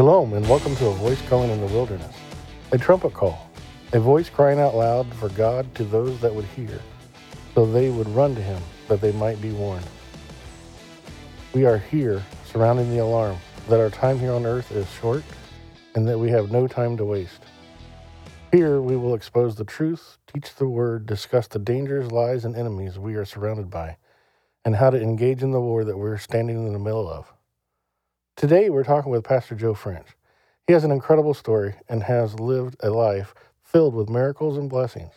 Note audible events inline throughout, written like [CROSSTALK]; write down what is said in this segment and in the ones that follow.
Shalom, and welcome to A Voice Calling in the Wilderness, a trumpet call, a voice crying out loud for God to those that would hear, so they would run to Him, that they might be warned. We are here, surrounding the alarm, that our time here on earth is short, and that we have no time to waste. Here we will expose the truth, teach the word, discuss the dangers, lies, and enemies we are surrounded by, and how to engage in the war that we're standing in the middle of. Today, we're talking with Pastor Joe French. He has an incredible story and has lived a life filled with miracles and blessings.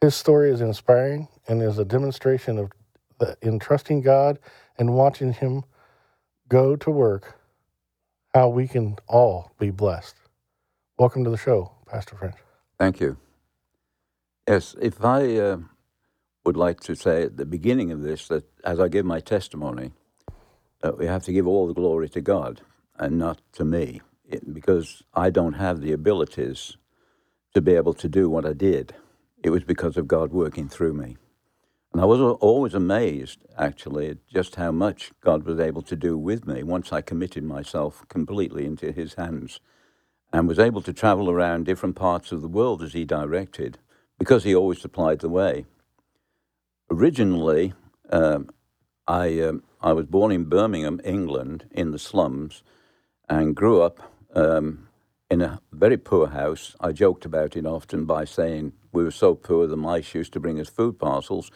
His story is inspiring and is a demonstration of the, in trusting God and watching Him go to work, how we can all be blessed. Welcome to the show, Pastor French. Thank you. Yes, if I uh, would like to say at the beginning of this that as I give my testimony, that we have to give all the glory to God and not to me, it, because I don't have the abilities to be able to do what I did. It was because of God working through me. And I was always amazed, actually, at just how much God was able to do with me once I committed myself completely into His hands and was able to travel around different parts of the world as He directed because He always supplied the way. Originally, um, I, um, I was born in Birmingham, England, in the slums, and grew up um, in a very poor house. I joked about it often by saying we were so poor the mice used to bring us food parcels,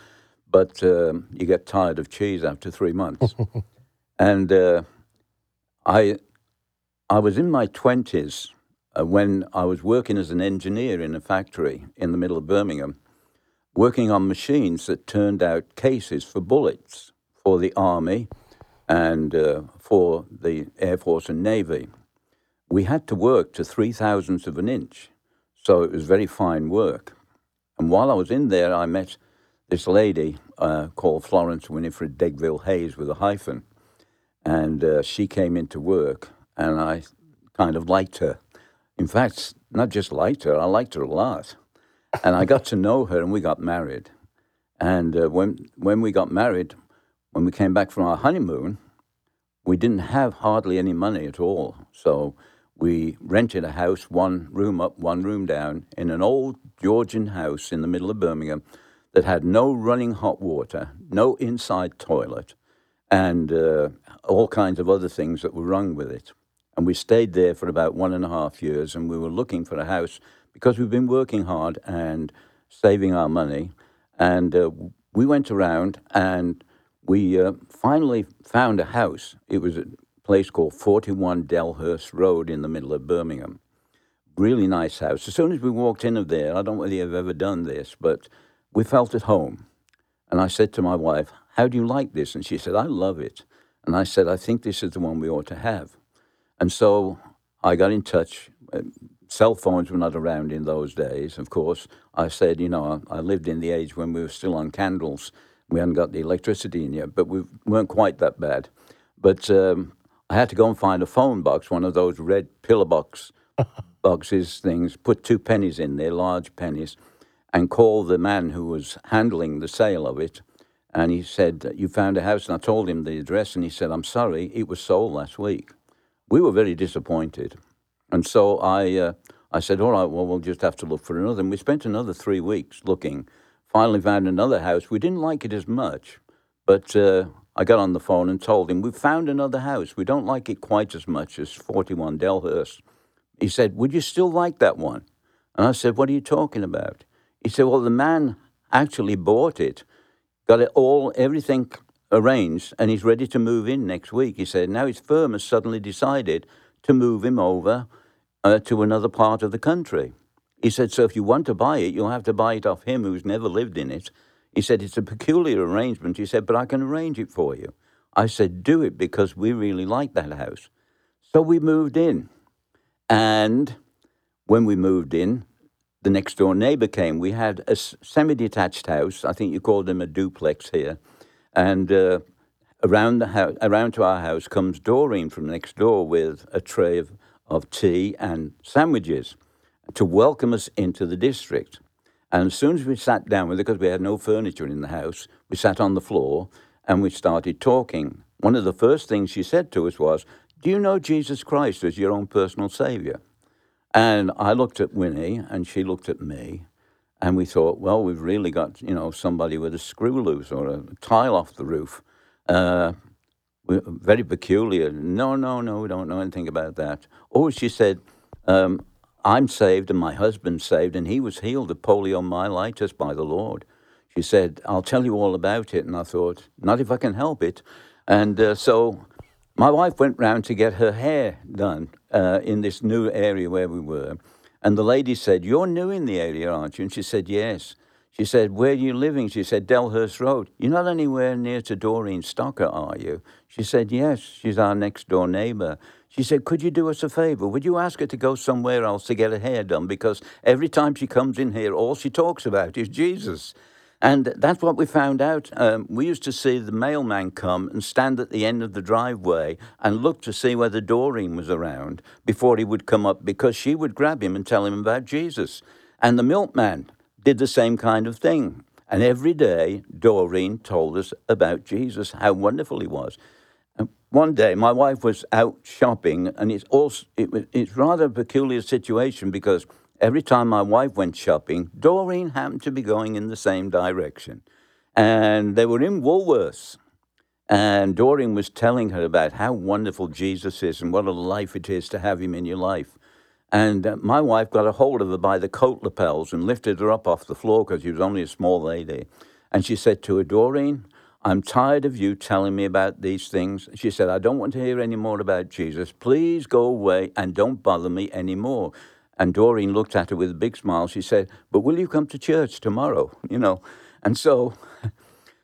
but um, you get tired of cheese after three months. [LAUGHS] and uh, I, I was in my 20s uh, when I was working as an engineer in a factory in the middle of Birmingham, working on machines that turned out cases for bullets for the Army and uh, for the Air Force and Navy. We had to work to three thousandths of an inch, so it was very fine work. And while I was in there, I met this lady uh, called Florence Winifred Degville Hayes with a hyphen. And uh, she came into work, and I kind of liked her. In fact, not just liked her, I liked her a lot. And I got to know her, and we got married. And uh, when, when we got married, when we came back from our honeymoon, we didn't have hardly any money at all. So we rented a house, one room up, one room down, in an old Georgian house in the middle of Birmingham that had no running hot water, no inside toilet, and uh, all kinds of other things that were wrong with it. And we stayed there for about one and a half years, and we were looking for a house because we've been working hard and saving our money. And uh, we went around and we uh, finally found a house. It was a place called 41 Delhurst Road in the middle of Birmingham. Really nice house. As soon as we walked in of there, I don't know whether you've ever done this, but we felt at home. And I said to my wife, How do you like this? And she said, I love it. And I said, I think this is the one we ought to have. And so I got in touch. Uh, cell phones were not around in those days, of course. I said, you know, I lived in the age when we were still on candles we hadn't got the electricity in yet, but we weren't quite that bad. But um, I had to go and find a phone box, one of those red pillar box [LAUGHS] boxes things, put two pennies in there, large pennies, and call the man who was handling the sale of it. And he said, You found a house? And I told him the address, and he said, I'm sorry, it was sold last week. We were very disappointed. And so I, uh, I said, All right, well, we'll just have to look for another. And we spent another three weeks looking finally found another house. We didn't like it as much, but uh, I got on the phone and told him, We've found another house. We don't like it quite as much as 41 Delhurst. He said, Would you still like that one? And I said, What are you talking about? He said, Well, the man actually bought it, got it all, everything arranged, and he's ready to move in next week. He said, Now his firm has suddenly decided to move him over uh, to another part of the country. He said, So if you want to buy it, you'll have to buy it off him who's never lived in it. He said, It's a peculiar arrangement. He said, But I can arrange it for you. I said, Do it because we really like that house. So we moved in. And when we moved in, the next door neighbor came. We had a semi detached house. I think you call them a duplex here. And uh, around, the house, around to our house comes Doreen from next door with a tray of, of tea and sandwiches to welcome us into the district. And as soon as we sat down with it, because we had no furniture in the house, we sat on the floor and we started talking. One of the first things she said to us was, Do you know Jesus Christ as your own personal Savior? And I looked at Winnie and she looked at me. And we thought, well, we've really got, you know, somebody with a screw loose or a tile off the roof. Uh, very peculiar. No, no, no, we don't know anything about that. Or she said, um, I'm saved and my husband's saved, and he was healed of poliomyelitis by the Lord. She said, I'll tell you all about it. And I thought, not if I can help it. And uh, so my wife went round to get her hair done uh, in this new area where we were. And the lady said, You're new in the area, aren't you? And she said, Yes. She said, Where are you living? She said, Delhurst Road. You're not anywhere near to Doreen Stocker, are you? She said, Yes. She's our next door neighbour. She said, Could you do us a favour? Would you ask her to go somewhere else to get her hair done? Because every time she comes in here, all she talks about is Jesus. And that's what we found out. Um, we used to see the mailman come and stand at the end of the driveway and look to see whether Doreen was around before he would come up because she would grab him and tell him about Jesus. And the milkman did the same kind of thing. And every day, Doreen told us about Jesus, how wonderful he was. One day, my wife was out shopping, and it's also it was, it's rather a peculiar situation because every time my wife went shopping, Doreen happened to be going in the same direction. And they were in Woolworths. And Doreen was telling her about how wonderful Jesus is and what a life it is to have him in your life. And uh, my wife got a hold of her by the coat lapels and lifted her up off the floor because she was only a small lady. And she said to her, Doreen, I'm tired of you telling me about these things. She said, I don't want to hear any more about Jesus. Please go away and don't bother me anymore. And Doreen looked at her with a big smile. She said, But will you come to church tomorrow? [LAUGHS] You know. And so, [LAUGHS]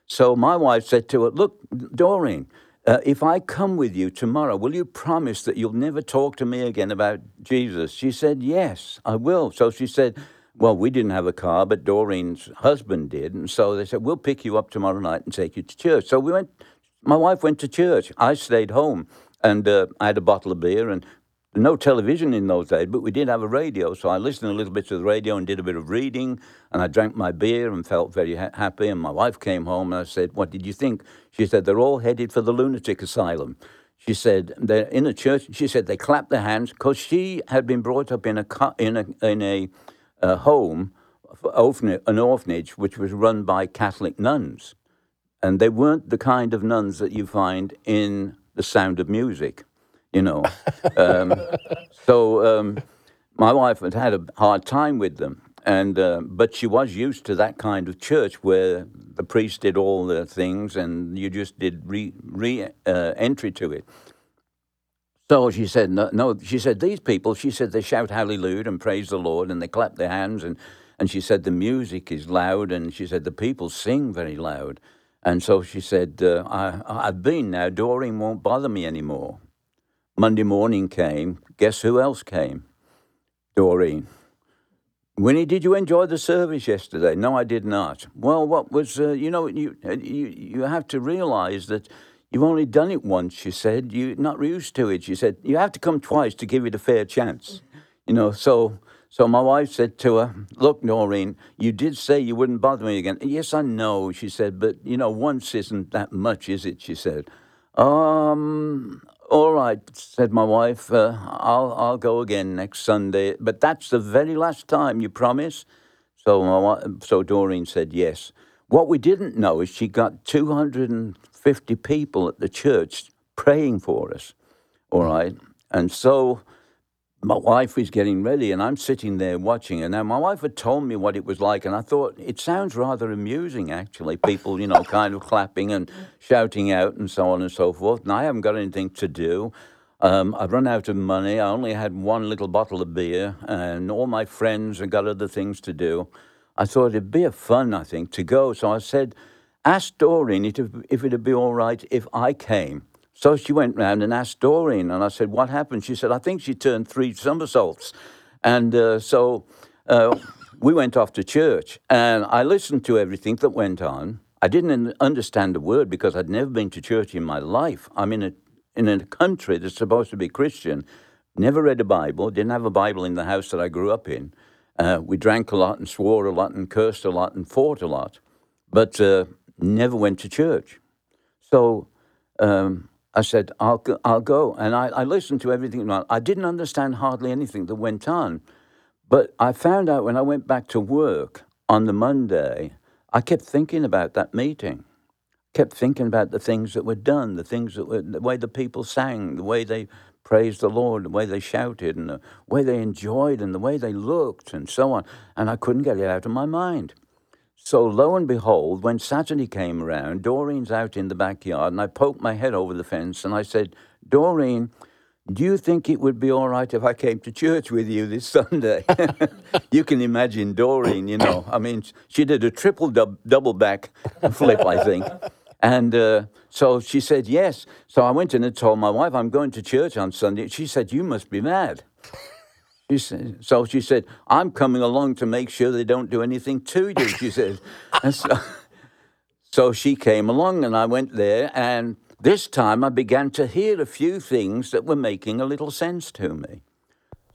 so my wife said to her, Look, Doreen, uh, if I come with you tomorrow, will you promise that you'll never talk to me again about Jesus? She said, Yes, I will. So she said, Well, we didn't have a car, but Doreen's husband did. And so they said, We'll pick you up tomorrow night and take you to church. So we went, my wife went to church. I stayed home and uh, I had a bottle of beer and no television in those days, but we did have a radio. So I listened a little bit to the radio and did a bit of reading. And I drank my beer and felt very ha- happy. And my wife came home and I said, What did you think? She said, They're all headed for the lunatic asylum. She said, They're in a church. She said, They clapped their hands because she had been brought up in a, in a, in a, a home, an orphanage, which was run by Catholic nuns. And they weren't the kind of nuns that you find in The Sound of Music you know. [LAUGHS] Um, so um, my wife had had a hard time with them, and uh, but she was used to that kind of church where the priest did all the things, and you just did re, re uh, entry to it. So she said, no, no, she said, these people, she said, they shout hallelujah and praise the Lord and they clap their hands. And, and she said, the music is loud. And she said, the people sing very loud. And so she said, uh, I, I've been now. Doreen won't bother me anymore. Monday morning came. Guess who else came? Doreen. Winnie, did you enjoy the service yesterday? No, I did not. Well, what was, uh, you know, you, you, you have to realize that you've only done it once, she said. You're not used to it. She said, you have to come twice to give it a fair chance. You know, so so my wife said to her, Look, Noreen, you did say you wouldn't bother me again. Yes, I know, she said, but you know, once isn't that much, is it? She said. Um, all right, said my wife. Uh, I'll I'll go again next Sunday, but that's the very last time. You promise? So my so Doreen said yes. What we didn't know is she got two hundred and fifty people at the church praying for us. All right, and so my wife was getting ready and I'm sitting there watching her. Now, my wife had told me what it was like, and I thought it sounds rather amusing, actually. People, you know, kind of clapping and shouting out and so on and so forth. And I haven't got anything to do. Um, I've run out of money. I only had one little bottle of beer, and all my friends have got other things to do. I thought it'd be a fun, I think, to go. So I said, ask Doreen if, if it'd be all right if I came. So she went round and asked Doreen, and I said, What happened? She said, I think she turned three somersaults. And uh, so uh, we went off to church, and I listened to everything that went on. I didn't understand a word because I'd never been to church in my life. I'm in a, in a country that's supposed to be Christian, never read a Bible, didn't have a Bible in the house that I grew up in. Uh, we drank a lot and swore a lot and cursed a lot and fought a lot, but uh, never went to church. So um, I said, I'll go, I'll go. And I, I listened to everything. I didn't understand hardly anything that went on. But I found out when I went back to work on the Monday, I kept thinking about that meeting. Kept thinking about the things that were done, the things that were, the way the people sang, the way they praised the Lord, the way they shouted, and the way they enjoyed, and the way they looked, and so on. And I couldn't get it out of my mind. So lo and behold, when Saturday came around, Doreen's out in the backyard, and I poked my head over the fence and I said, Doreen, do you think it would be all right if I came to church with you this [LAUGHS] Sunday? [LAUGHS] you can imagine Doreen, you know. I mean, she did a triple dub, double back [LAUGHS] flip, I think. And uh, so she said yes. So I went in and told my wife, I'm going to church on Sunday. She said, You must be mad. She said, so she said, I'm coming along to make sure they don't do anything to you, she said. [LAUGHS] and so, so she came along and I went there. And this time I began to hear a few things that were making a little sense to me.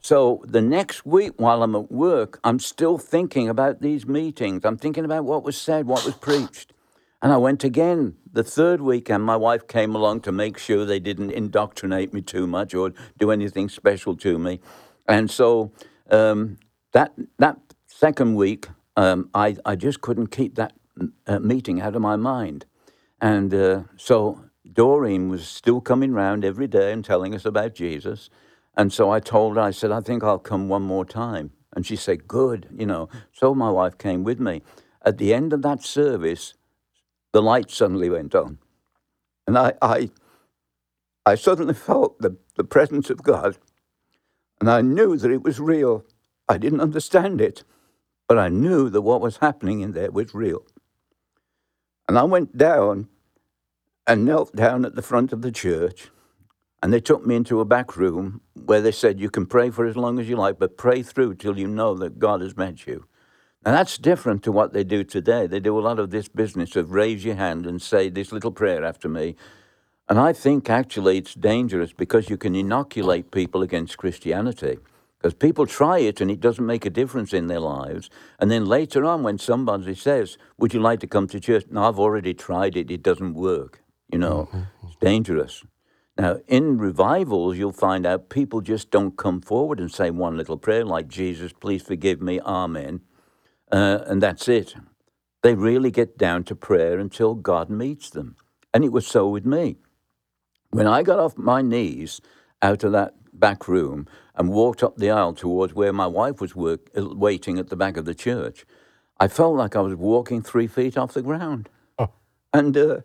So the next week, while I'm at work, I'm still thinking about these meetings. I'm thinking about what was said, what was preached. And I went again the third week, and my wife came along to make sure they didn't indoctrinate me too much or do anything special to me. And so um, that that second week, um, I I just couldn't keep that uh, meeting out of my mind, and uh, so Doreen was still coming round every day and telling us about Jesus, and so I told her, I said, I think I'll come one more time, and she said, good, you know. So my wife came with me. At the end of that service, the light suddenly went on, and I I I suddenly [LAUGHS] felt the, the presence of God and I knew that it was real. I didn't understand it, but I knew that what was happening in there was real. And I went down and knelt down at the front of the church. And they took me into a back room where they said, You can pray for as long as you like, but pray through till you know that God has met you. Now, that's different to what they do today. They do a lot of this business of raise your hand and say this little prayer after me. And I think actually it's dangerous because you can inoculate people against Christianity. Because people try it and it doesn't make a difference in their lives. And then later on, when somebody says, Would you like to come to church? No, I've already tried it, it doesn't work. You know, mm-hmm. it's dangerous. Now, in revivals, you'll find out people just don't come forward and say one little prayer like, Jesus, please forgive me, Amen. Uh, and that's it. They really get down to prayer until God meets them. And it was so with me. When I got off my knees out of that back room and walked up the aisle towards where my wife was work, uh, waiting at the back of the church, I felt like I was walking three feet off the ground. Oh. And uh,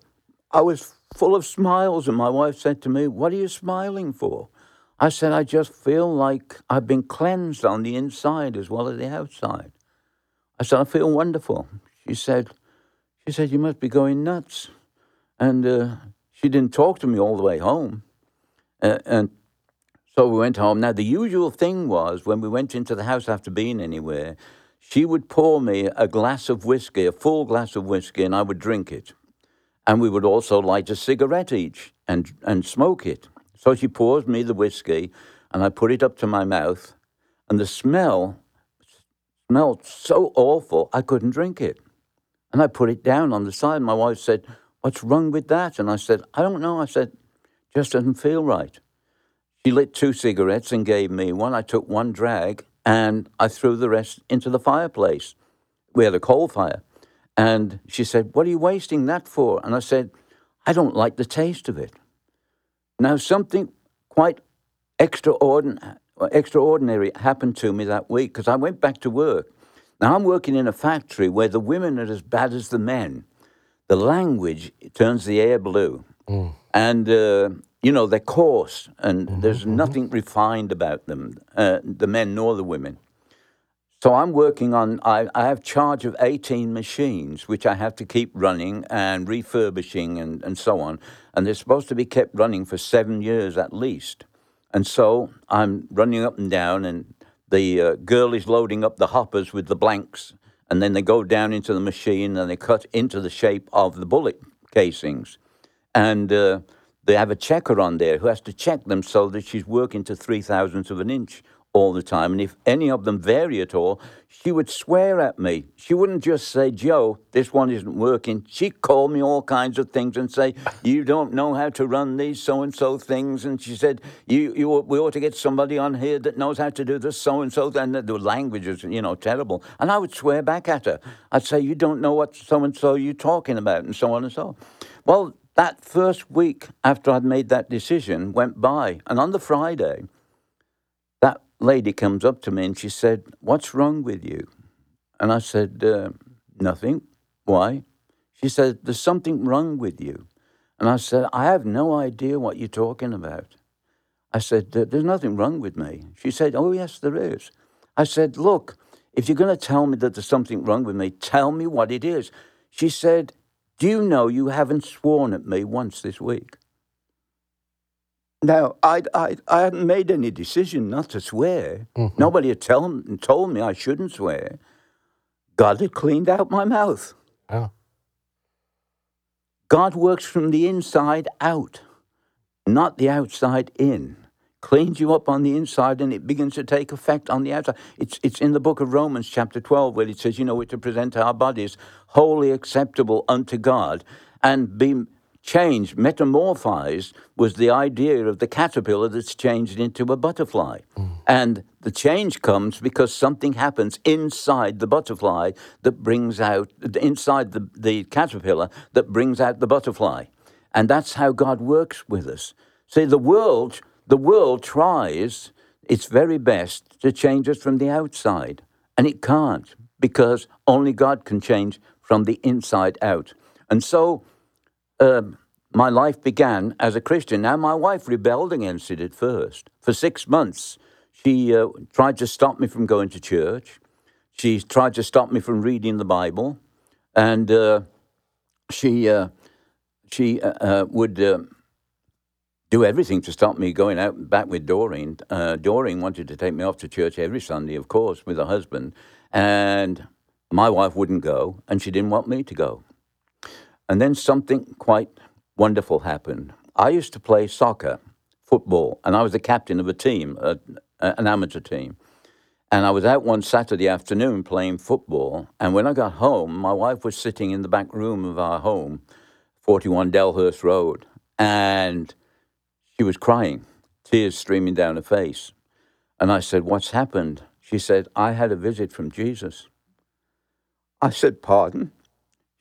I was full of smiles, and my wife said to me, What are you smiling for? I said, I just feel like I've been cleansed on the inside as well as the outside. I said, I feel wonderful. She said, she said, you must be going nuts. And uh, she didn't talk to me all the way home. Uh, and so we went home. Now, the usual thing was when we went into the house after being anywhere, she would pour me a glass of whiskey, a full glass of whiskey, and I would drink it. And we would also light a cigarette each and, and smoke it. So she pours me the whiskey, and I put it up to my mouth, and the smell smelled so awful I couldn't drink it. And I put it down on the side. My wife said, What's wrong with that? And I said, I don't know. I said, Just doesn't feel right. She lit two cigarettes and gave me one. I took one drag and I threw the rest into the fireplace. We had a coal fire. And she said, What are you wasting that for? And I said, I don't like the taste of it. Now, something quite extraordinary, extraordinary happened to me that week because I went back to work. Now, I'm working in a factory where the women are as bad as the men the language turns the air blue. Mm. And, uh, you know, they're coarse and mm-hmm, there's mm-hmm. nothing refined about them, uh, the men nor the women. So I'm working on, I, I, have charge of 18 machines, which I have to keep running and refurbishing and, and so on. And they're supposed to be kept running for seven years at least. And so I'm running up and down, and the uh, girl is loading up the hoppers with the blanks and then they go down into the machine and they cut into the shape of the bullet casings. And uh, they have a checker on there who has to check them so that she's working to three thousandths of an inch all the time. And if any of them vary at all, she would swear at me. She wouldn't just say, Joe, this one isn't working. She'd call me all kinds of things and say, You don't know how to run these so and so things. And she said, you, you, We ought to get somebody on here that knows how to do this so and so. And the language is, you know, terrible. And I would swear back at her. I'd say, You don't know what so and so you're talking about, and so on and so on. Well, that first week after I'd made that decision went by. And on the Friday, lady comes up to me and she said, What's wrong with you? And I said, uh, Nothing. Why? She said, There's something wrong with you. And I said, I have no idea what you're talking about. I said, There's nothing wrong with me. She said, Oh, yes, there is. I said, Look, if you're going to tell me that there's something wrong with me, tell me what it is. She said, Do you know you haven't sworn at me once this week? Now, I, I, I hadn't made any decision not to swear. Mm-hmm. Nobody had tell, told me I shouldn't swear. God had cleaned out my mouth. Oh. God works from the inside out, not the outside in. Cleans you up on the inside and it begins to take effect on the outside. It's, it's in the book of Romans, chapter 12, where it says, you know, we're to present our bodies wholly acceptable unto God and be changed, metamorphized, was the idea of the caterpillar that's changed into a butterfly. Mm. And the change comes because something happens inside the butterfly that brings out, inside the, the caterpillar that brings out the butterfly. And that's how God works with us. See, the world, the world tries its very best to change us from the outside, and it can't because only God can change from the inside out. And so um, my life began as a Christian. Now, my wife rebelled against it at first. For six months, she uh, tried to stop me from going to church. She tried to stop me from reading the Bible. And uh, she, uh, she uh, uh, would uh, do everything to stop me going out back with Doreen. Doreen wanted to take me off to church every Sunday, of course, with her husband. And my wife wouldn't go, and she didn't want me to go. And then something quite wonderful happened. I used to play soccer, football, and I was the captain of a team, a, an amateur team. And I was out one Saturday afternoon playing football. And when I got home, my wife was sitting in the back room of our home, 41 Delhurst Road, and she was crying, tears streaming down her face. And I said, What's happened? She said, I had a visit from Jesus. I said, Pardon?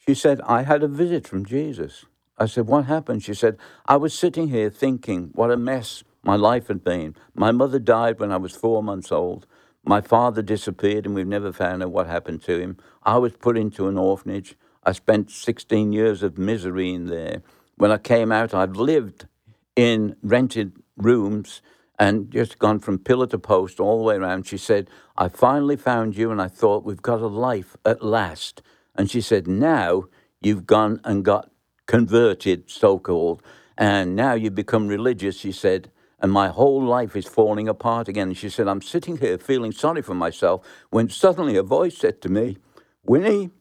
She said, I had a visit from Jesus. I said, What happened? She said, I was sitting here thinking what a mess my life had been. My mother died when I was four months old. My father disappeared and we've never found out what happened to him. I was put into an orphanage. I spent 16 years of misery in there. When I came out, I've lived in rented rooms and just gone from pillar to post all the way around. She said, I finally found you and I thought, we've got a life at last. And she said, Now you've gone and got converted, so called, and now you've become religious, she said, and my whole life is falling apart again. And she said, I'm sitting here feeling sorry for myself when suddenly a voice said to me, Winnie,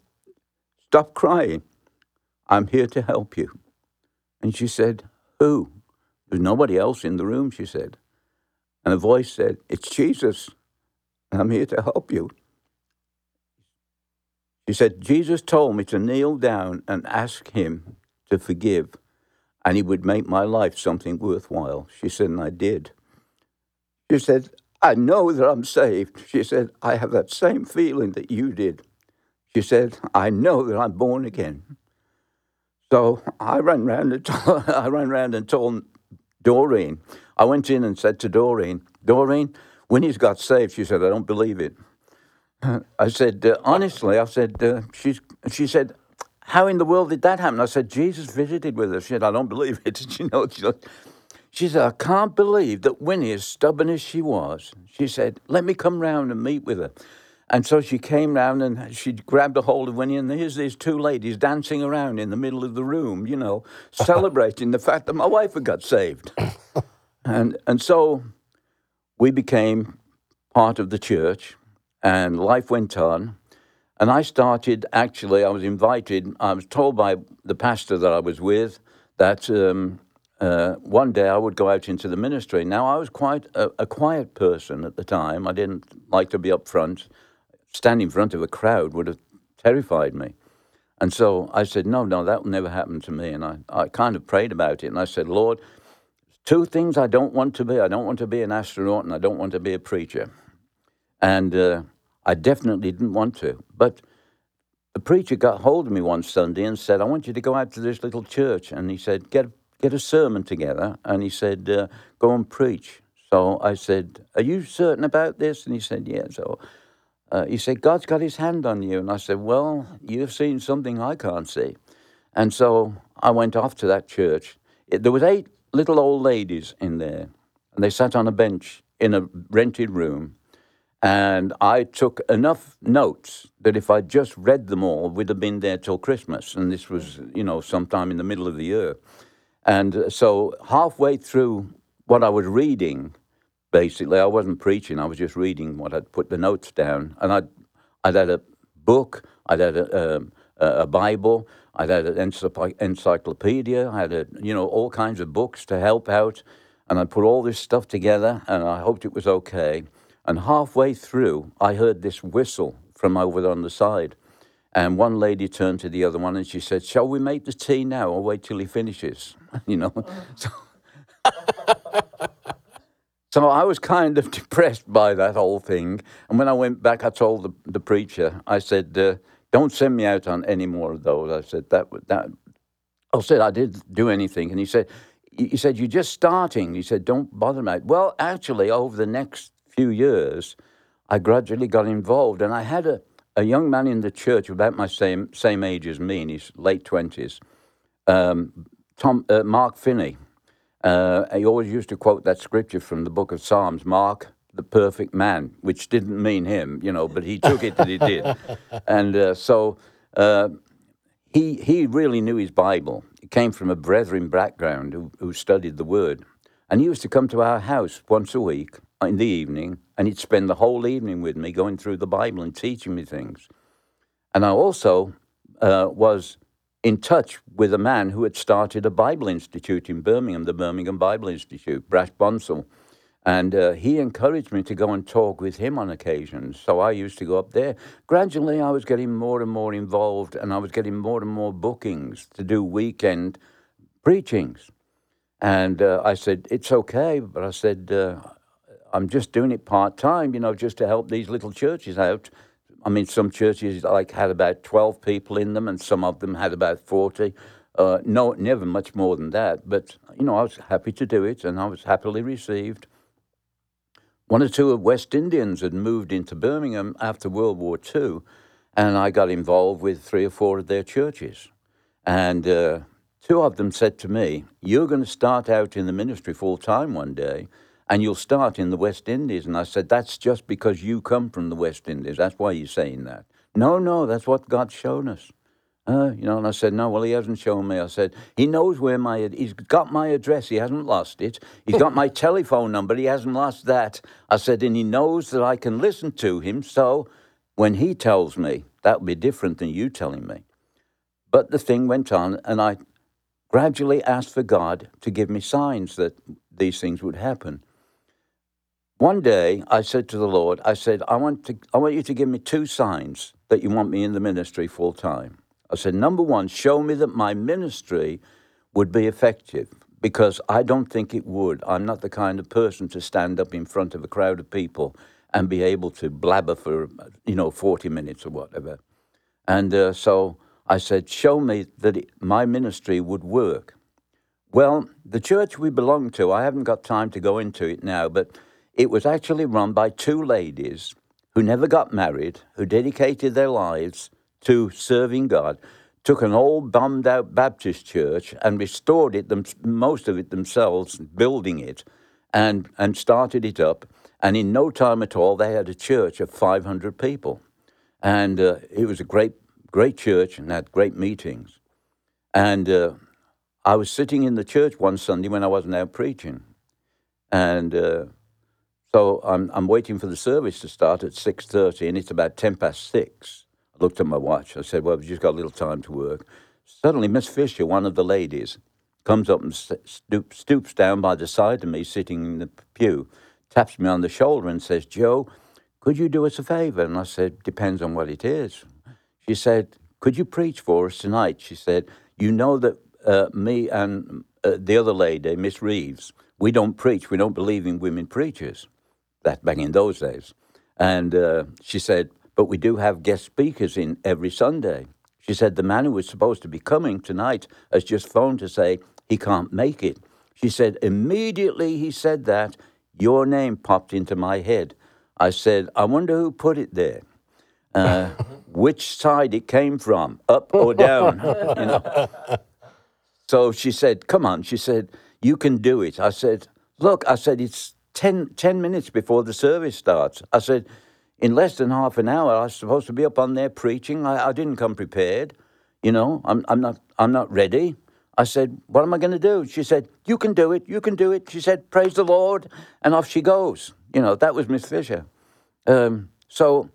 stop crying. I'm here to help you. And she said, Who? There's nobody else in the room, she said. And a voice said, It's Jesus. I'm here to help you. She said, Jesus told me to kneel down and ask him to forgive, and he would make my life something worthwhile. She said, and I did. She said, I know that I'm saved. She said, I have that same feeling that you did. She said, I know that I'm born again. So I ran around and [LAUGHS] told, I ran around and told Doreen. I went in and said to Doreen, Doreen, Winnie's got saved, she said, I don't believe it. [LAUGHS] I said, uh, honestly, I said, uh, she's, she said, how in the world did that happen? I said, Jesus visited with us. She said, I don't believe it. [LAUGHS] Did you know, she, looked, she said, I can't believe that Winnie, as stubborn as she was, she said, let me come round and meet with her. And so she came round and she grabbed a hold of Winnie, and here's these two ladies dancing around in the middle of the room, you know, [LAUGHS] celebrating the fact that my wife had got saved. and, and so we became part of the church and life went on. And I started, actually, I was invited, I was told by the pastor that I was with that um, uh, one day I would go out into the ministry. Now, I was quite a, a, quiet person at the time. I didn't like to be up front. Standing in front of a crowd would have terrified me. And so I said, No, no, that will never happen to me. And I, I kind of prayed about it. And I said, Lord, two things I don't want to be I don't want to be an astronaut and I don't want to be a preacher. And uh, I definitely didn't want to. But a preacher got hold of me one Sunday and said, I want you to go out to this little church. And he said, Get, get a sermon together. And he said, uh, Go and preach. So I said, Are you certain about this? And he said, Yeah. So uh, he said, God's got his hand on you. And I said, Well, you've seen something I can't see. And so I went off to that church. It, there was eight little old ladies in there, and they sat on a bench in a rented room. And I took enough notes that if I just read them all, we'd have been there till Christmas. And this was, you know, sometime in the middle of the year. And so halfway through what I was reading, basically. I wasn't preaching. I was just reading what I'd put the notes down, and I'd I'd had a book, I'd had a, a, a Bible, I'd had an encyclopedia, I had a, you know all kinds of books to help out, and I put all this stuff together, and I hoped it was okay. And halfway through, I heard this whistle from over on the side. And one lady turned to the other one and she said, Shall we make the tea now or wait till he finishes? [LAUGHS] you know? So So I was kind of [LAUGHS] depressed by that whole thing. And when I went back, I told the, the preacher, I said, uh, don't send me out on any more of those. I said, that, that, I said, I didn't do anything. And he said, he said, you're just starting. He said, don't bother me. Well, actually, over the next few years, I gradually got involved. And I had a, a young man in the church about my same, same age as me, in his late 20s, um, Tom, uh, Mark Finney. Uh, he always used to quote that scripture from the book of Psalms, Mark, the perfect man, which didn't mean him, you know, but he took it that he did. [LAUGHS] And uh, so uh, he, he really knew his Bible. He came from a brethren background who, who studied the word. And he used to come to our house once a week in the evening, and he'd spend the whole evening with me going through the Bible and teaching me things. And I also uh, was in touch with a man who had started a Bible Institute in Birmingham, the Birmingham Bible Institute, Brash Bonsall. And uh, he encouraged me to go and talk with him on occasions. So I used to go up there. Gradually, I was getting more and more involved, and I was getting more and more bookings to do weekend preachings. And uh, I said, It's okay. But I said, uh, I'm just doing it part time, you know, just to help these little churches out I mean, some churches like had about 12 people in them, and some of them had about 40. Uh, no, never much more than that. But, you know, I was happy to do it, and I was happily received. One or two of West Indians had moved into Birmingham after World War II, and I got involved with three or four of their churches. And uh, two of them said to me, You're going to start out in the ministry full time one day and you'll start in the West Indies. And I said, That's just because you come from the West Indies. That's why you're saying that. No, no, that's what God's shown us. Uh, you know, and I said, no, well, he hasn't shown me. I said, he knows where my, he's got my address. He hasn't lost it. He's got my [LAUGHS] telephone number. He hasn't lost that. I said, and he knows that I can listen to him. So when he tells me, that will be different than you telling me. But the thing went on, and I gradually asked for God to give me signs that these things would happen. One day I said to the Lord, I said, I want, to, I want you to give me two signs that you want me in the ministry full time. I said, number one, show me that my ministry would be effective because I don't think it would. I'm not the kind of person to stand up in front of a crowd of people and be able to blabber for, you know, 40 minutes or whatever. And uh, so I said, show me that it, my ministry would work. Well, the church we belong to, I haven't got time to go into it now, but it was actually run by two ladies who never got married, who dedicated their lives to serving God, took an old bombed out Baptist church and restored it, them, most of it themselves, building it, and, and started it up. And in no time at all, they had a church of 500 people. And uh, it was a great, great church and had great meetings. And uh, I was sitting in the church one Sunday when I wasn't out preaching. And uh, so I'm, I'm waiting for the service to start at 6.30 and it's about 10 past 6. I looked at my watch. I said, well, we've just got a little time to work. Suddenly, Miss Fisher, one of the ladies, comes up and stoop, stoops down by the side of me, sitting in the pew, taps me on the shoulder and says, Joe, could you do us a favour? And I said, depends on what it is. She said, could you preach for us tonight? She said, you know that uh, me and uh, the other lady, Miss Reeves, we don't preach. We don't believe in women preachers. That back in those days. And uh, she said, but we do have guest speakers in every Sunday. She said, the man who was supposed to be coming tonight has just phoned to say he can't make it. She said, immediately he said that, your name popped into my head. I said, I wonder who put it there. Uh, [LAUGHS] which side it came from, up or down, you know. [LAUGHS] So she said, Come on. She said, You can do it. I said, Look, I said, it's 10, 10 minutes before the service starts. I said, In less than half an hour, I was supposed to be up on there preaching. I, I didn't come prepared. You know, I'm, I'm, not, I'm not ready. I said, What am I going to do? She said, You can do it. You can do it. She said, Praise the Lord. And off she goes. You know, that was Miss Fisher. Um, so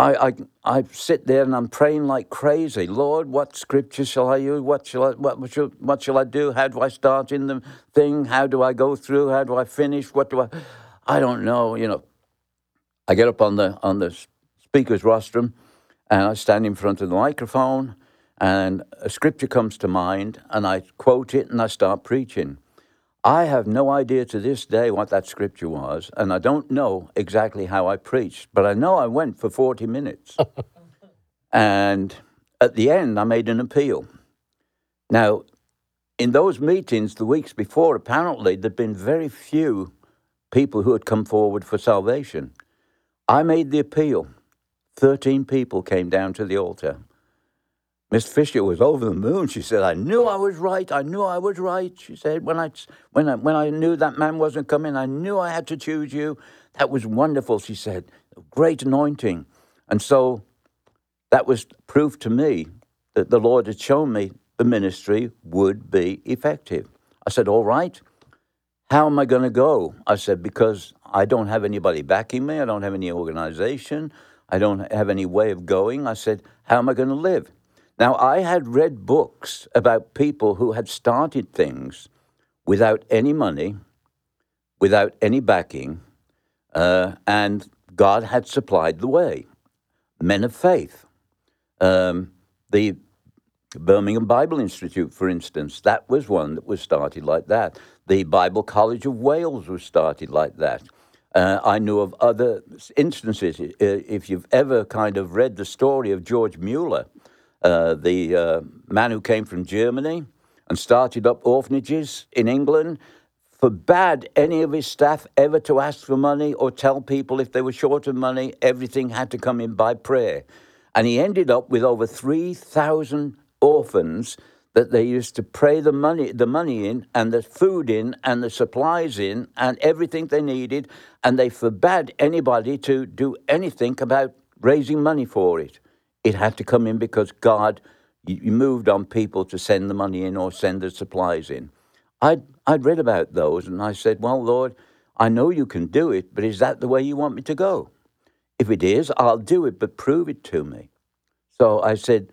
I, I, I sit there and I'm praying like crazy. Lord, what scripture shall I use? What shall I, what, shall, what shall I do? How do I start in the thing? How do I go through? How do I finish? What do I, I don't know. You know, I get up on the, on the speaker's rostrum and I stand in front of the microphone and a scripture comes to mind, and I quote it and I start preaching. I have no idea to this day what that scripture was, and I don't know exactly how I preached, but I know I went for 40 minutes. [LAUGHS] and at the end, I made an appeal. Now, in those meetings the weeks before, apparently there'd been very few people who had come forward for salvation. I made the appeal. 13 people came down to the altar. Miss Fisher was over the moon. She said, "I knew I was right. I knew I was right." She said, "When I when I when I knew that man wasn't coming, I knew I had to choose you. That was wonderful." She said, "Great anointing," and so that was proof to me that the Lord had shown me the ministry would be effective. I said, "All right." How am I going to go? I said, because I don't have anybody backing me. I don't have any organization. I don't have any way of going. I said, how am I going to live? Now, I had read books about people who had started things without any money, without any backing, uh, and God had supplied the way. Men of faith. Um, the Birmingham Bible Institute, for instance, that was one that was started like that. The Bible College of Wales was started like that. Uh, I knew of other instances. If you've ever kind of read the story of George Mueller, uh, the uh, man who came from Germany and started up orphanages in England, forbade any of his staff ever to ask for money or tell people if they were short of money. Everything had to come in by prayer. And he ended up with over 3,000 orphans that they used to pray the money, the money in, and the food in, and the supplies in, and everything they needed, and they forbade anybody to do anything about raising money for it it had to come in because God moved on people to send the money in or send the supplies in. I'd, I'd read about those and I said, Well, Lord, I know you can do it, but is that the way you want me to go? If it is, I'll do it, but prove it to me. So I said,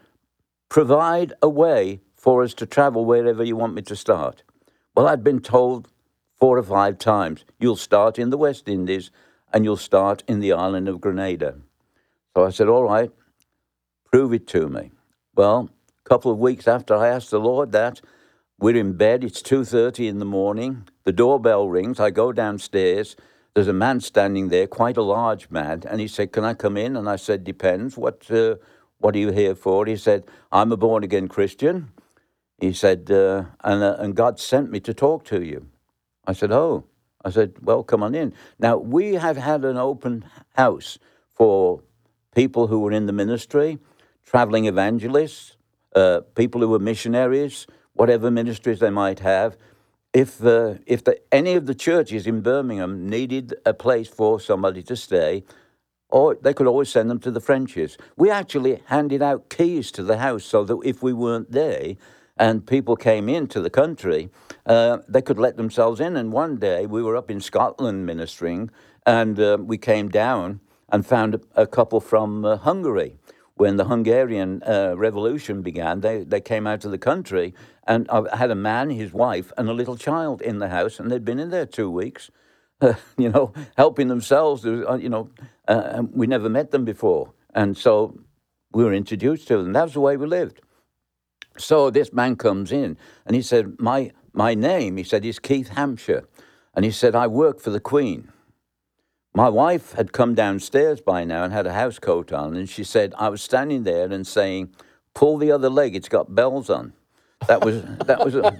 Provide a way for us to travel wherever you want me to start. Well, I'd been told four or five times, You'll start in the West Indies and you'll start in the island of Grenada. So I said, All right, Prove it to me. Well, a couple of weeks after I asked the Lord that, we're in bed. It's 2.30 in the morning. The doorbell rings. I go downstairs. There's a man standing there, quite a large man, and he said, can I come in? And I said, depends. What, uh, what are you here for? He said, I'm a born-again Christian. He said, uh, and, uh, and God sent me to talk to you. I said, oh. I said, well, come on in. Now, we have had an open house for people who were in the ministry traveling evangelists, uh, people who were missionaries, whatever ministries they might have. If, uh, if the, any of the churches in Birmingham needed a place for somebody to stay, or they could always send them to the Frenches. We actually handed out keys to the house so that if we weren't there and people came into the country, uh, they could let themselves in. And one day we were up in Scotland ministering, and uh, we came down and found a, couple from uh, Hungary when the Hungarian uh, Revolution began, they, they came out of the country, and I had a man, his wife, and a little child in the house, and they'd been in there two weeks, uh, [LAUGHS] you know, helping themselves. Uh, you know, uh, we never met them before, and so we were introduced to them. That was the way we lived. So this man comes in, and he said, "My my name," he said, "is Keith Hampshire," and he said, "I work for the Queen." My wife had come downstairs by now and had a house coat on, and she said, I was standing there and saying, Pull the other leg, it's got bells on. That was, that was, a,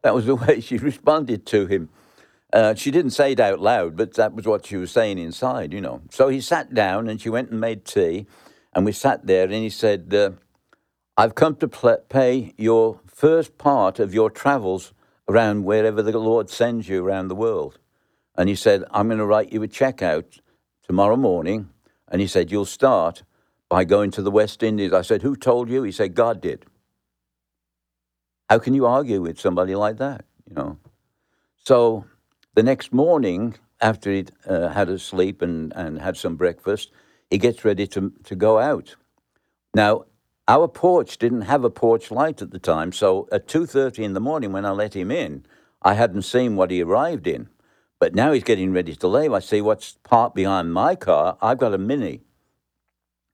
that was the way she responded to him. Uh, she didn't say it out loud, but that was what she was saying inside, you know. So he sat down and she went and made tea, and we sat there, and he said, uh, I've come to pl- pay your first part of your travels around wherever the Lord sends you around the world. And he said, I'm going to write you a check out tomorrow morning. And he said, You'll start by going to the West Indies. I said, Who told you? He said, God did. How can you argue with somebody like that? You know. So the next morning, after he'd uh, had a sleep and, and had some breakfast, he gets ready to, to go out. Now, our porch didn't have a porch light at the time, so at 2.30 in the morning when I let him in, I hadn't seen what he arrived in. But now he's getting ready to leave. I see what's parked behind my car. I've got a Mini.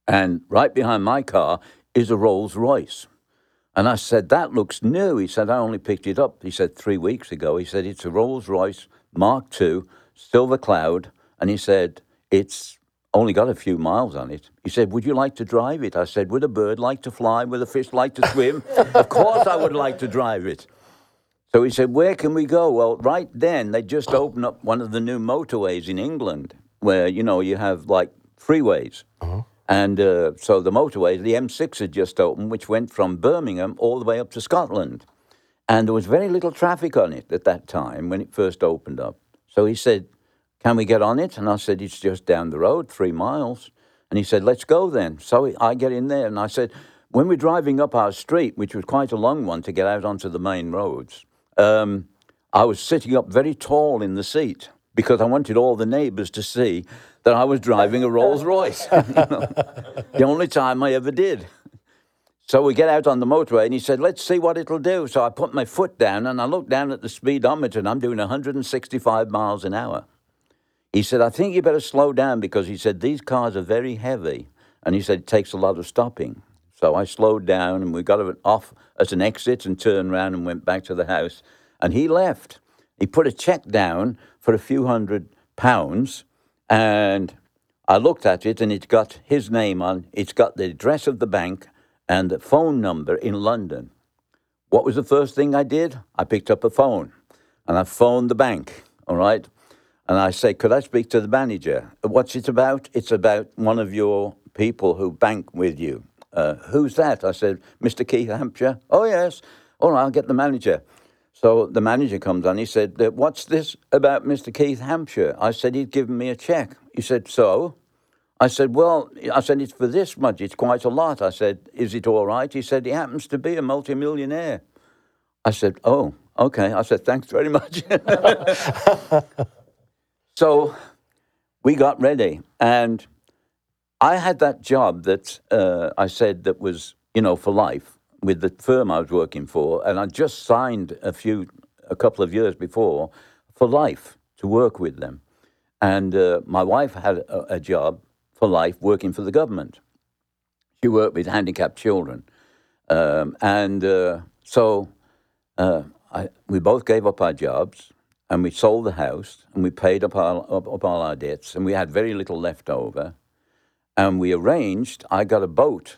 And right behind my car is a Rolls Royce. And I said, That looks new. He said, I only picked it up. He said, three weeks ago. He said, It's a Rolls Royce Mark II, Silver Cloud. And he said, It's only got a few miles on it. He said, Would you like to drive it? I said, Would a bird like to fly? Would a fish like to swim? [LAUGHS] of course I would like to drive it. So he said, Where can we go? Well, right then, they just opened up one of the new motorways in England where, you know, you have like freeways. Uh-huh. And uh, so the motorway, the M6 had just opened, which went from Birmingham all the way up to Scotland. And there was very little traffic on it at that time when it first opened up. So he said, Can we get on it? And I said, It's just down the road, three miles. And he said, Let's go then. So I get in there and I said, When we're driving up our street, which was quite a long one to get out onto the main roads, um, I was sitting up very tall in the seat because I wanted all the neighbours to see that I was driving a Rolls [LAUGHS] Royce. [LAUGHS] you know, the only time I ever did. So we get out on the motorway and he said, Let's see what it'll do. So I put my foot down and I looked down at the speedometer and I'm doing 165 miles an hour. He said, I think you better slow down because he said, These cars are very heavy. And he said, It takes a lot of stopping. So I slowed down and we got off at an exit and turned around and went back to the house. And he left. He put a check down for a few hundred pounds and I looked at it and it's got his name on, it's got the address of the bank and the phone number in London. What was the first thing I did? I picked up a phone and I phoned the bank, all right? And I say, Could I speak to the manager? What's it about? It's about one of your people who bank with you. Uh, who's that? I said, Mr. Keith Hampshire. Oh, yes. All right, I'll get the manager. So the manager comes on. He said, What's this about Mr. Keith Hampshire? I said, He'd given me a check. He said, So? I said, Well, I said, It's for this much. It's quite a lot. I said, Is it all right? He said, He happens to be a multimillionaire. I said, Oh, okay. I said, Thanks very much. [LAUGHS] so we got ready. And I had that job that uh, I said that was, you know, for life with the firm I was working for, and I just signed a few, a couple of years before, for life to work with them. And uh, my wife had a, a, job for life working for the government. She worked with handicapped children, um, and uh, so uh, I, we both gave up our jobs, and we sold the house, and we paid up, our, up, up all our debts, and we had very little left over and we arranged, I got a boat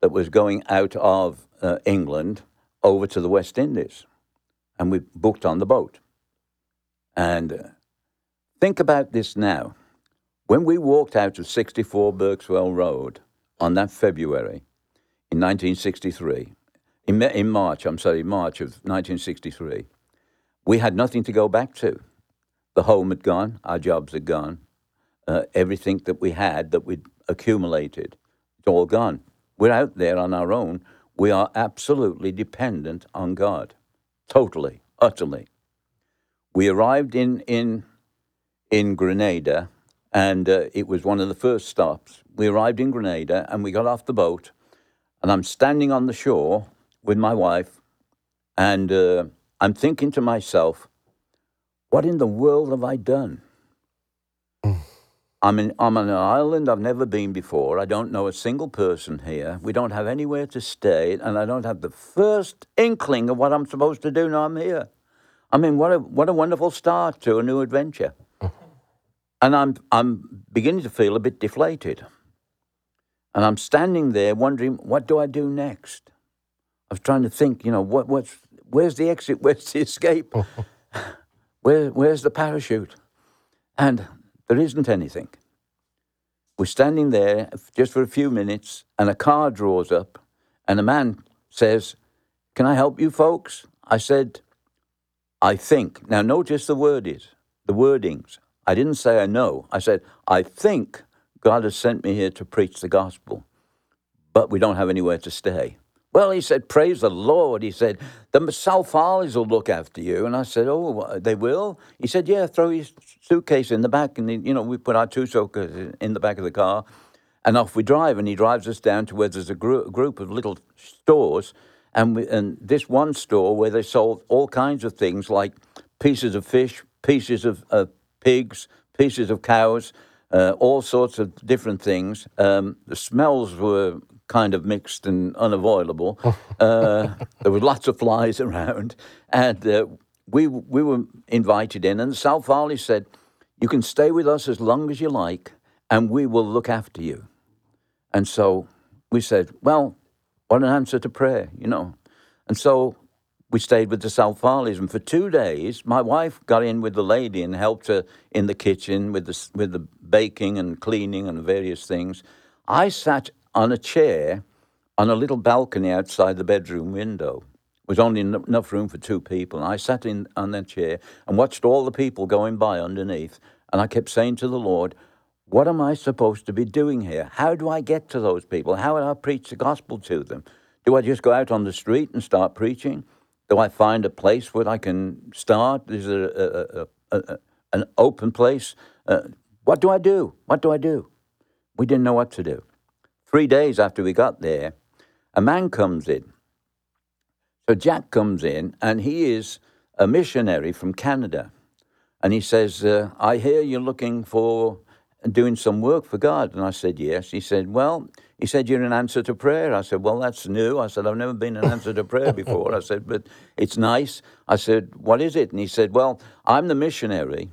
that was going out of uh, England over to the West Indies. And we booked on the boat. And uh, think about this now. When we walked out of 64 Berkswell Road on that February in 1963, in, in March, I'm sorry, March of 1963, we had nothing to go back to. The home had gone, our jobs had gone, uh, everything that we had that we'd accumulated. It's all gone. We're out there on our own. We are absolutely dependent on God, totally, utterly. We arrived in, in, in Grenada and uh, it was one of the first stops. We arrived in Grenada and we got off the boat, and I'm standing on the shore with my wife, and uh, I'm thinking to myself, what in the world have I done? I'm, in, I'm on an island I've never been before. I don't know a single person here. We don't have anywhere to stay, and I don't have the first inkling of what I'm supposed to do now I'm here. I mean, what a, what a wonderful start to a new adventure. [LAUGHS] and I'm, I'm beginning to feel a bit deflated. And I'm standing there wondering, what do I do next? I was trying to think, you know, what, what's, where's the exit? [LAUGHS] Where's the escape? [LAUGHS] Where, where's the parachute? And there isn't anything. We're standing there just for a few minutes, and a car draws up, and a man says, Can I help you folks? I said, I think. Now, notice the word is, the wordings. I didn't say I know. I said, I think God has sent me here to preach the gospel, but we don't have anywhere to stay. Well, he said, Praise the Lord. He said, The South Farleys will look after you. And I said, Oh, they will? He said, Yeah, throw your suitcase in the back. And, you know, we put our two suitcases in the back of the car and off we drive. And he drives us down to where there's a gr- group of little stores. And, we, and this one store where they sold all kinds of things like pieces of fish, pieces of, of pigs, pieces of cows, uh, all sorts of different things. Um, the smells were kind of mixed and unavoidable. uh, there were lots of flies [LAUGHS] around, and uh, we we were invited in. And South Farley said, "You can stay with us as long as you like, and we will look after you." And so we said, "Well, what an answer to prayer, you know." And so we stayed with the South Farleys, and for two days, my wife got in with the lady and helped her in the kitchen with the with the baking and cleaning and various things. I sat on a chair on a little balcony outside the bedroom window. There was only enough room for two people. And I sat in on that chair and watched all the people going by underneath. And I kept saying to the Lord, What am I supposed to be doing here? How do I get to those people? How do I preach the gospel to them? Do I just go out on the street and start preaching? Do I find a place where I can start? Is there a, a, a, an open place? Uh, what do I do? What do I do? We didn't know what to do. Three days after we got there, a man comes in. So Jack comes in, and he is a missionary from Canada. And he says, uh, I hear you're looking for doing some work for God. And I said, Yes. He said, Well, he said, You're an answer to prayer. I said, Well, that's new. I said, I've never been an answer to prayer [LAUGHS] before. I said, But it's nice. I said, What is it? And he said, Well, I'm the missionary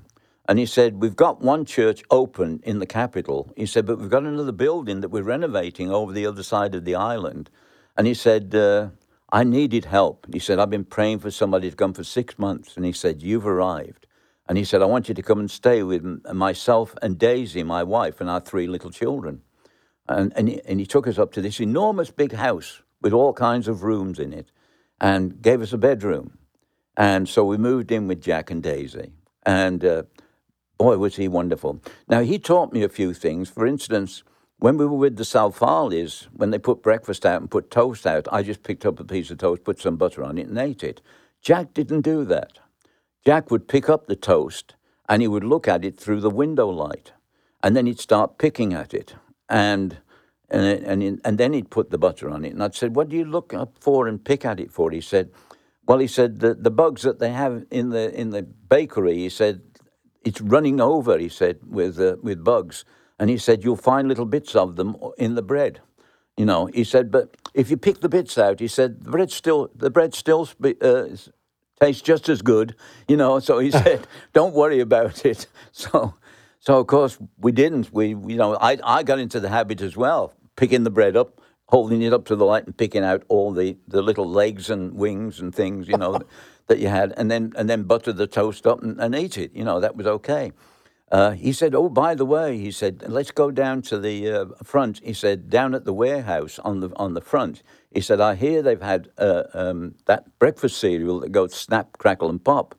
and he said, We've got one church open in the capital. He said, But we've got another building that we're renovating over the other side of the island. And he said, uh, I needed help. He said, I've been praying for somebody to come for six months. And he said, You've arrived. And he said, I want you to come and stay with myself and Daisy, my wife, and our three little children. And, and, he, and he took us up to this enormous big house with all kinds of rooms in it and gave us a bedroom. And so we moved in with Jack and Daisy. And uh, boy, was he wonderful. Now, he taught me a few things. For instance, when we were with the Farleys, when they put breakfast out and put toast out, I just picked up a piece of toast, put some butter on it, and ate it. Jack didn't do that. Jack would pick up the toast and he would look at it through the window light, and then he'd start picking at it, and and and, and then he'd put the butter on it. And I'd said, "What do you look up for and pick at it for?" He said, "Well, he said the the bugs that they have in the in the bakery." He said it's running over, he said, with, uh, with bugs. And he said, you'll find little bits of them in the bread. You know, he said, but if you pick the bits out, he said, the bread still, the bread still uh, tastes just as good, you know. So he said, [LAUGHS] don't worry about it. [LAUGHS] So, so of course we didn't. We, you know, I, I got into the habit as well, picking the bread up, holding it up to the light and picking out all the, the little legs and wings and things, you know [LAUGHS] that you had, and then and then butter the toast up and, and eat it. You know that was okay. Uh, he said, "Oh, by the way," he said, "let's go down to the uh, front." He said, "Down at the warehouse on the on the front." He said, "I hear they've had uh, um, that breakfast cereal that goes snap, crackle, and pop."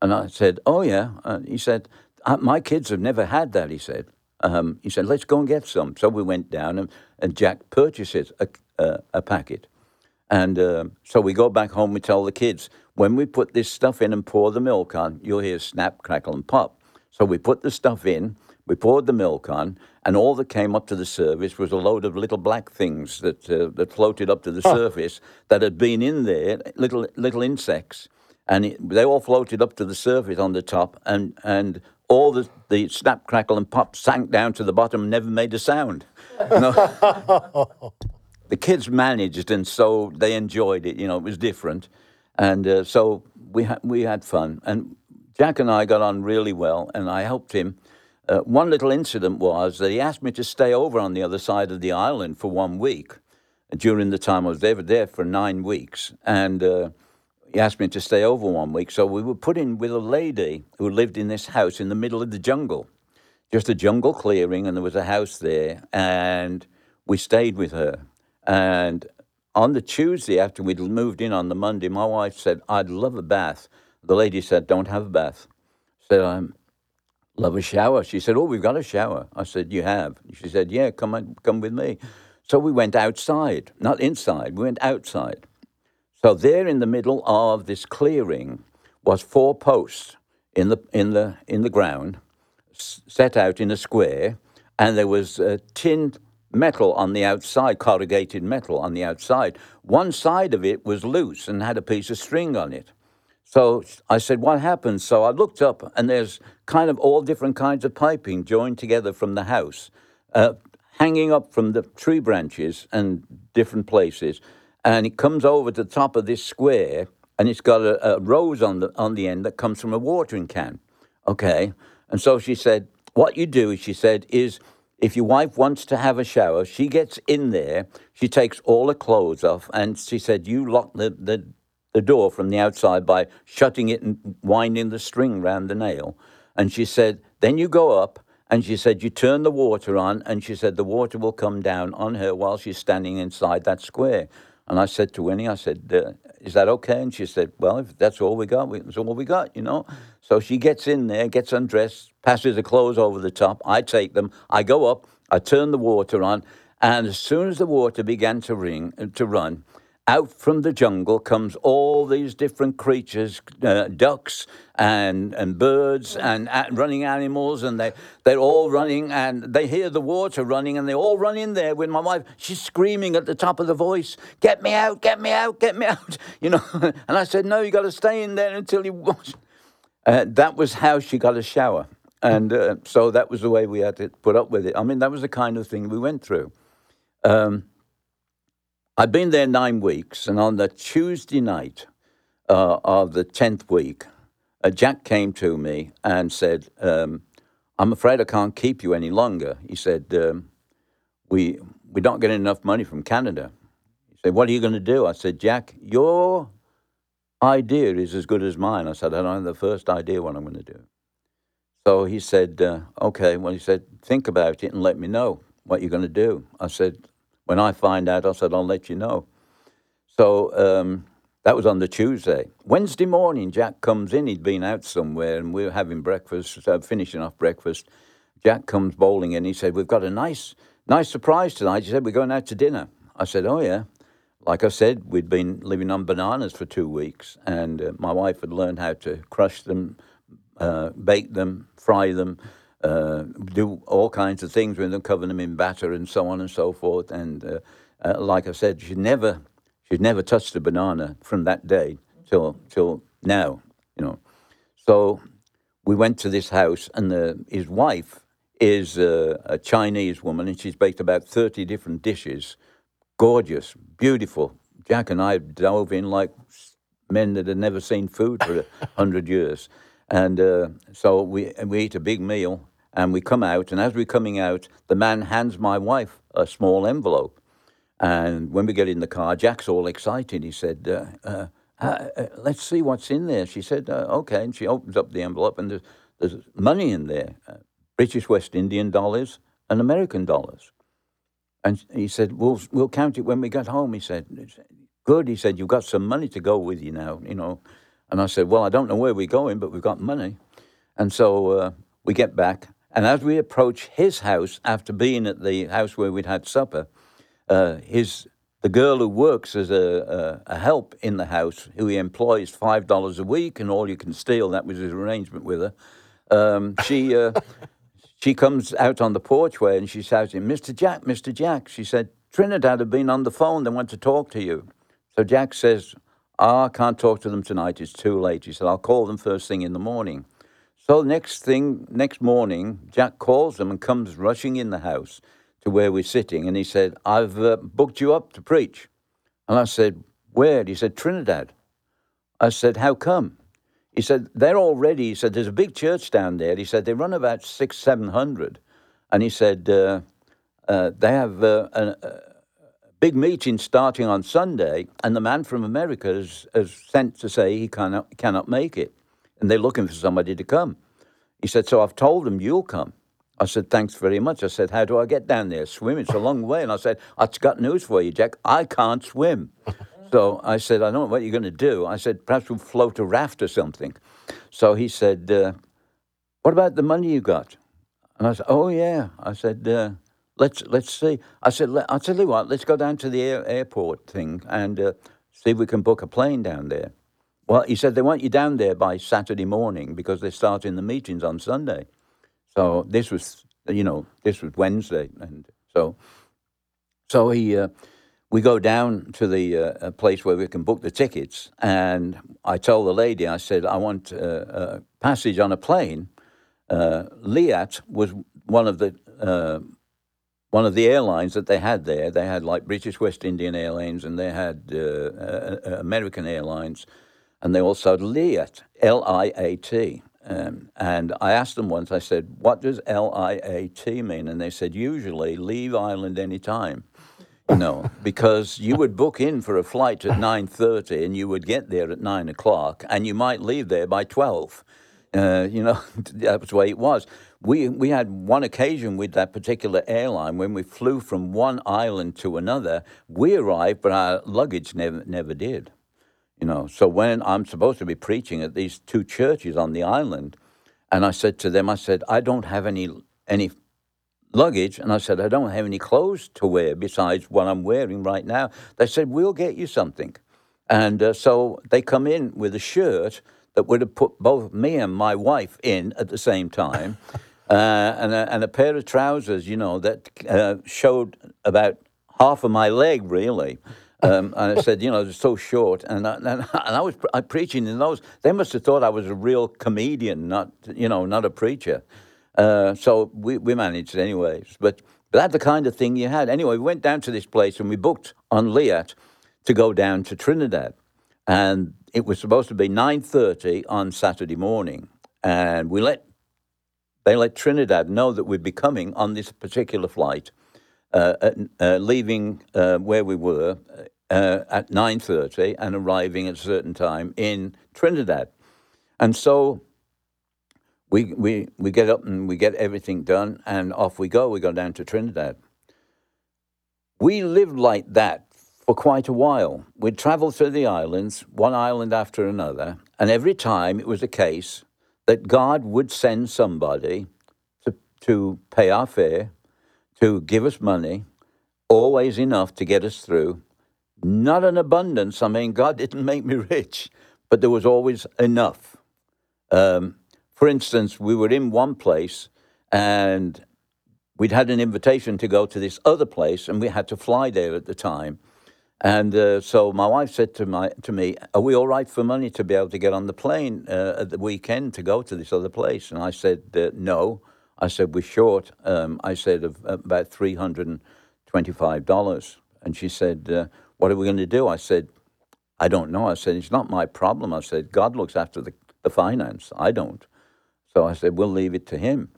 And I said, "Oh yeah." Uh, he said, uh, "My kids have never had that." He said. Um, he said, "Let's go and get some." So we went down, and, and Jack purchases a, a packet. And uh, so we go back home. We tell the kids, when we put this stuff in and pour the milk on, you'll hear snap, crackle, and pop. So we put the stuff in, We poured the milk on, and all that came up to the surface was a load of little black things that uh, that floated up to the surface that had been in there, little little insects, and it, they all floated up to the surface on the top, and and all the, the snap, crackle, and pop sank down to the bottom and never made a sound. No. [LAUGHS] the kids managed, and so they enjoyed it. You know, it was different, and uh, so we had we had fun. And Jack and I got on really well, and I helped him uh, one little incident was that he asked me to stay over on the other side of the island for one week during the time I was there, there for nine weeks. And uh, he asked me to stay over one week. So we were put in with a lady who lived in this house in the middle of the jungle, just a jungle clearing, and there was a house there. And we stayed with her. And on the Tuesday after we'd moved in on the Monday, my wife said, I'd love a bath. The lady said, Don't have a bath. Said, I'm um, love a shower. She said, Oh, we've got a shower. I said, You have? She said, Yeah, come on, come with me. So we went outside, not inside, we went outside. So there in the middle of this clearing was four posts in the in the in the ground, set out in a square, and there was a tin metal on the outside, corrugated metal on the outside. One side of it was loose and had a piece of string on it. So I said, What happened? So I looked up, and there's kind of all different kinds of piping joined together from the house, uh, hanging up from the tree branches and different places. And it comes over to the top of this square, and it's got a, a rose on the, on the end that comes from a watering can. Okay. And so she said, What you do, she said, is if your wife wants to have a shower, she gets in there, she takes all her clothes off, and she said, You lock the, the the door from the outside by shutting it and winding the string round the nail. And she said, Then you go up. And she said, You turn the water on. And she said, The water will come down on her while she's standing inside that square. And I said to Winnie, I said, Is that okay? And she said, Well, if that's all we got, that's all we got, you know. So she gets in there, gets undressed, passes the clothes over the top. I take them. I go up. I turn the water on. And as soon as the water began to ring, uh, to run, out from the jungle comes all these different creatures, uh, ducks and, and birds and uh, running animals, and they, they're all running, and they hear the water running, and they all run in there with my wife. She's screaming at the top of the voice, Get me out, get me out, get me out, [LAUGHS] you know. [LAUGHS] and I said, No, you got to stay in there until you wash. Uh, that was how she got a shower. And uh, so that was the way we had to put up with it. I mean, that was the kind of thing we went through. Um, I'd been there nine weeks, and on the Tuesday night uh, of the 10th week, uh, Jack came to me and said, um, I'm afraid I can't keep you any longer. He said, um, we, we don't get enough money from Canada. He said, What are you going to do? I said, Jack, your idea is as good as mine. I said, I don't have the first idea what I'm going to do. So he said, uh, Okay. Well, he said, Think about it and let me know what you're going to do. I said, when I find out, I said, I'll let you know. So um, that was on the Tuesday. Wednesday morning, Jack comes in. He'd been out somewhere, and we were having breakfast, uh, finishing off breakfast. Jack comes bowling in. He said, We've got a nice, nice surprise tonight. He said, We're going out to dinner. I said, Oh, yeah. Like I said, we'd been living on bananas for two weeks, and uh, my wife had learned how to crush them, uh, bake them, fry them uh, do all kinds of things with them, cover them in batter and so on and so forth. And uh, uh, like I said, she never she'd never touched a banana from that day till till now, you know. So we went to this house, and the, his wife is a Chinese woman, and she's baked about thirty different dishes, gorgeous, beautiful. Jack and I dove in like men that had never seen food for a [LAUGHS] hundred years. And uh, so we we eat a big meal, and we come out, and as we're coming out, the man hands my wife a small envelope. And when we get in the car, Jack's all excited. He said, uh, uh, uh, uh Let's see what's in there. She said, uh, Okay. And she opens up the envelope, and there's, there's money in there uh, British West Indian dollars and American dollars. And he said, We'll, we'll count it when we get home. He said, Good. He said, You've got some money to go with you now, you know. And I said, Well, I don't know where we're going, but we've got money. And so we get back, and as we approach his house after being at the house where we'd had supper, uh, his the girl who works as a, a, a, help in the house, who he employs five dollars a week, and all you can steal. That was his arrangement with her. Um, she uh, she comes out on the porchway and she's shouting, Mr. Jack, Mr. Jack. She said, Trinidad have been on the phone. They want to talk to you. So Jack says, I can't talk to them tonight. It's too late. He said, I'll call them first thing in the morning. So next thing, next morning, Jack calls them and comes rushing in the house to where we're sitting. And he said, I've uh, booked you up to preach. And I said, Where? He said, Trinidad. I said, How come? He said, They're all ready. He said, There's a big church down there. He said, They run about six, seven hundred. And he said, uh, uh, They have uh, a, a, big meeting starting on Sunday, and the man from America has, has sent to say he cannot, cannot make it. And they're looking for somebody to come. He said, So I've told them you'll come. I said, thanks very much. I said, how do I get down there? Swim? It's a long way. And I said, I've got news for you, Jack. I can't swim. So I said, I don't know what you're going to do. I said, perhaps we'll float a raft or something. So he said, uh, what about the money you got? And I said, oh, yeah. I said, uh, let's let's see. I said, I'll tell you what, let's go down to the air, airport thing and uh, see if we can book a plane down there. Well, he said, they want you down there by Saturday morning because they're starting the meetings on Sunday. So this was, you know, this was Wednesday, and so, so he, uh, we go down to the uh, place where we can book the tickets, and I told the lady, I said, I want uh, a passage on a plane. Uh, Liat was one of the uh, one of the airlines that they had there. They had like British West Indian Airlines, and they had uh, American Airlines, and they also had Liat, L I A T. Um, and I asked them once, I said, what does L-I-A-T mean? And they said, usually leave island anytime. You know, because you would book in for a flight at 9.30 and you would get there at 9 o'clock and you might leave there by 12. Uh, you know, [LAUGHS] that was the way it was. We, we had one occasion with that particular airline when we flew from one island to another. We arrived, but our luggage never, never did. You know, so when I'm supposed to be preaching at these two churches on the island, and I said to them, I said, I don't have any any luggage, and I said, I don't have any clothes to wear besides what I'm wearing right now. They said, We'll get you something. And uh, so they come in with a shirt that would have put both me and my wife in at the same time, [LAUGHS] uh, and, a, and, a, pair of trousers, you know, that uh, showed about half of my leg, really. Um, and I said, you know, it's so short. And I, and [LAUGHS] I was I preaching in those. They must have thought I was a real comedian, not you know, not a preacher. Uh, so we, we managed anyways. But, that's the kind of thing you had. Anyway, we went down to this place and we booked on Liat to go down to Trinidad, and it was supposed to be nine thirty on Saturday morning, and we let they let Trinidad know that we'd be coming on this particular flight uh, uh, leaving uh, where we were uh, at 9.30 and arriving at a certain time in Trinidad. And so we, we, we get up and we get everything done and off we go. We go down to Trinidad. We lived like that for quite a while. We'd travel through the islands, one island after another, and every time it was a case that God would send somebody to, to pay our fare, to give us money, always enough to get us through. Not an abundance. I mean, God [LAUGHS] didn't make me rich, but there was always enough. Um, for instance, we were in one place and we'd had an invitation to go to this other place, and we had to fly there at the time. And uh, so my wife said to my to me, "Are we all right for money to be able to get on the plane uh, at the weekend to go to this other place?" And I said, uh, "No." I said, we're short. Um, I said, of about $325. And she said, uh, what are we going to do? I said, I don't know. I said, it's not my problem. I said, God looks after the, the finance. I don't. So I said, we'll leave it to him.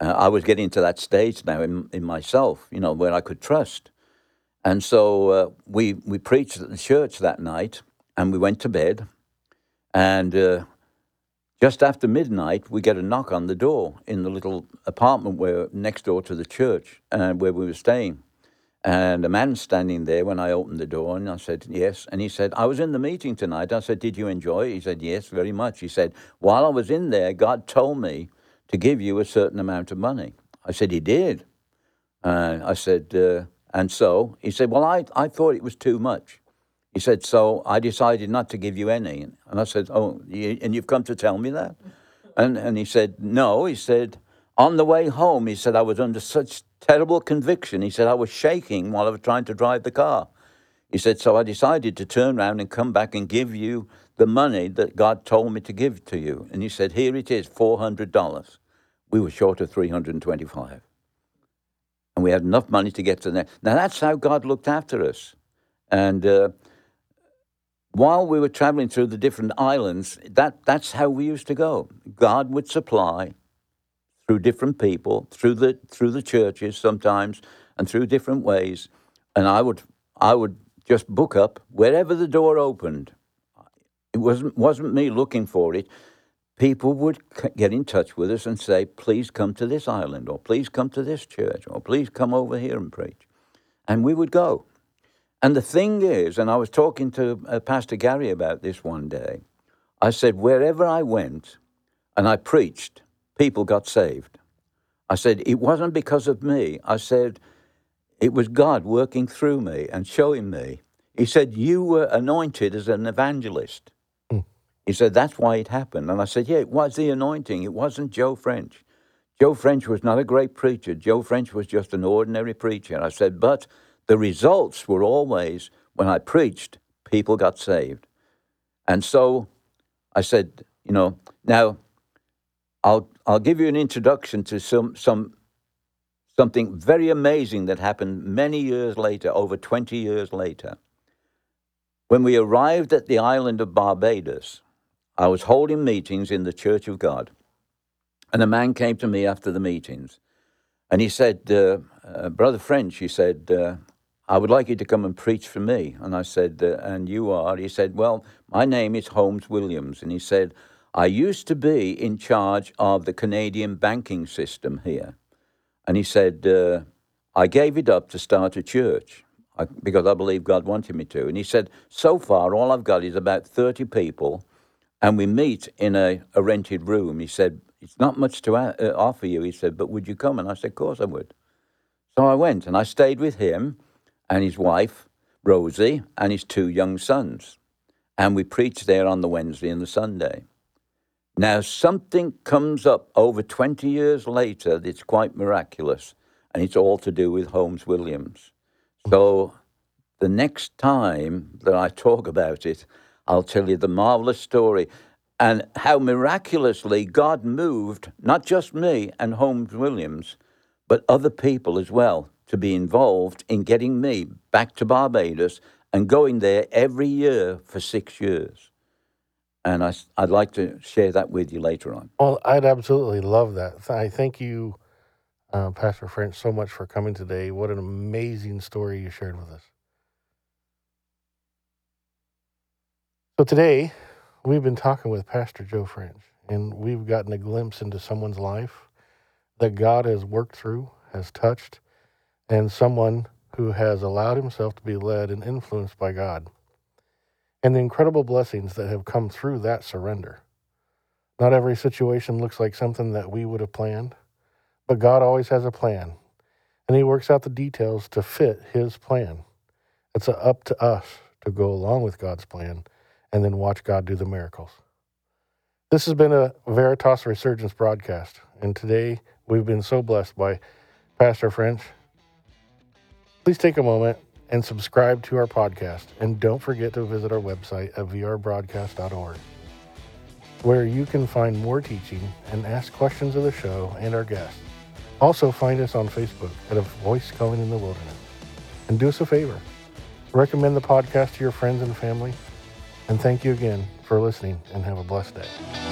Uh, I was getting to that stage now in, in myself, you know, where I could trust. And so uh, we, we preached at the church that night and we went to bed. And uh, just after midnight, we get a knock on the door in the little apartment where next door to the church uh, where we were staying. And a man standing there when I opened the door, and I said, Yes. And he said, I was in the meeting tonight. I said, Did you enjoy it? He said, Yes, very much. He said, While I was in there, God told me to give you a certain amount of money. I said, He did. Uh, I said, uh, And so? He said, Well, I, I thought it was too much. He said, So I decided not to give you any. And I said, Oh, you, and you've come to tell me that? And, and he said, No. He said, On the way home, he said, I was under such terrible conviction. He said, I was shaking while I was trying to drive the car. He said, So I decided to turn around and come back and give you the money that God told me to give to you. And he said, Here it is, $400. We were short of 325 And we had enough money to get to there. Now, that's how God looked after us. And uh, while we were traveling through the different islands, that, that's how we used to go. God would supply through different people, through the through the churches sometimes, and through different ways. And I would I would just book up wherever the door opened. It wasn't wasn't me looking for it. People would get in touch with us and say, "Please come to this island, or please come to this church, or please come over here and preach," and we would go. And the thing is, and I was talking to uh, Pastor Gary about this one day. I said, wherever I went, and I preached, people got saved. I said, it wasn't because of me. I said, it was God working through me and showing me. He said, You were anointed as an evangelist. Mm. He said, That's why it happened. And I said, Yeah, it was the anointing. It wasn't Joe French. Joe French was not a great preacher. Joe French was just an ordinary preacher. And I said, But the results were always when I preached, people got saved. And so I said, You know, now I'll, I'll give you an introduction to some, some something very amazing that happened many years later, over 20 years later. When we arrived at the island of Barbados, I was holding meetings in the Church of God. And a man came to me after the meetings and he said, uh, uh, Brother French, he said, uh, I would like you to come and preach for me. And I said, uh, And you are? He said, Well, my name is Holmes Williams. And he said, I used to be in charge of the Canadian banking system here. And he said, uh, I gave it up to start a church because I believe God wanted me to. And he said, So far, all I've got is about 30 people, and we meet in a, a rented room. He said, It's not much to a- uh, offer you. He said, But would you come? And I said, Of course I would. So I went and I stayed with him and his wife, Rosie, and his two young sons. And we preached there on the Wednesday and the Sunday. Now, something comes up over 20 years later that's quite miraculous, and it's all to do with Holmes Williams. So, the next time that I talk about it, I'll tell you the marvelous story and how miraculously God moved not just me and Holmes Williams, but other people as well to be involved in getting me back to Barbados and going there every year for six years and I, would like to share that with you later on. Well, I'd absolutely love that. I thank you, uh, Pastor French, so much for coming today. What an amazing story you shared with us. So today, we've been talking with Pastor Joe French, and we've gotten a glimpse into someone's life that God has worked through, has touched, and someone who has allowed himself to be led and influenced by God and the incredible blessings that have come through that surrender. Not every situation looks like something that we would have planned, but God always has a plan, and He works out the details to fit His plan. It's up to us to go along with God's plan and then watch God do the miracles. This has been a Veritas Resurgence broadcast, and today we've been so blessed by Pastor French. Please take a moment and subscribe to our podcast. And don't forget to visit our website at vrbroadcast.org, where you can find more teaching and ask questions of the show and our guests. Also, find us on Facebook at A Voice Calling in the Wilderness. And do us a favor recommend the podcast to your friends and family. And thank you again for listening and have a blessed day.